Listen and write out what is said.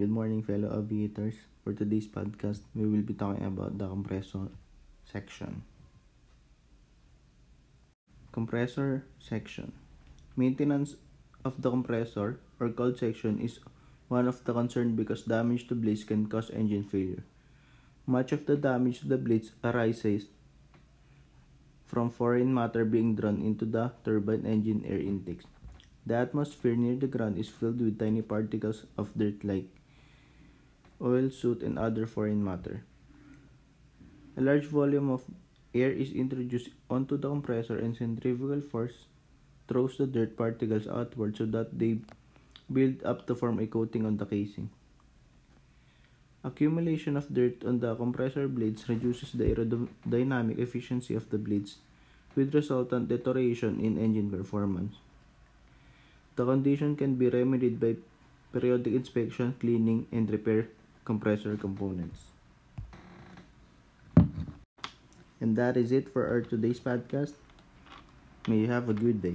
Good morning, fellow aviators. For today's podcast, we will be talking about the compressor section. Compressor section. Maintenance of the compressor or cold section is one of the concern because damage to blades can cause engine failure. Much of the damage to the blades arises from foreign matter being drawn into the turbine engine air intakes. The atmosphere near the ground is filled with tiny particles of dirt like oil, soot, and other foreign matter. A large volume of air is introduced onto the compressor and centrifugal force throws the dirt particles outward so that they build up to form a coating on the casing. Accumulation of dirt on the compressor blades reduces the aerodynamic efficiency of the blades, with resultant deterioration in engine performance. The condition can be remedied by periodic inspection, cleaning, and repair compressor components. And that is it for our today's podcast. May you have a good day.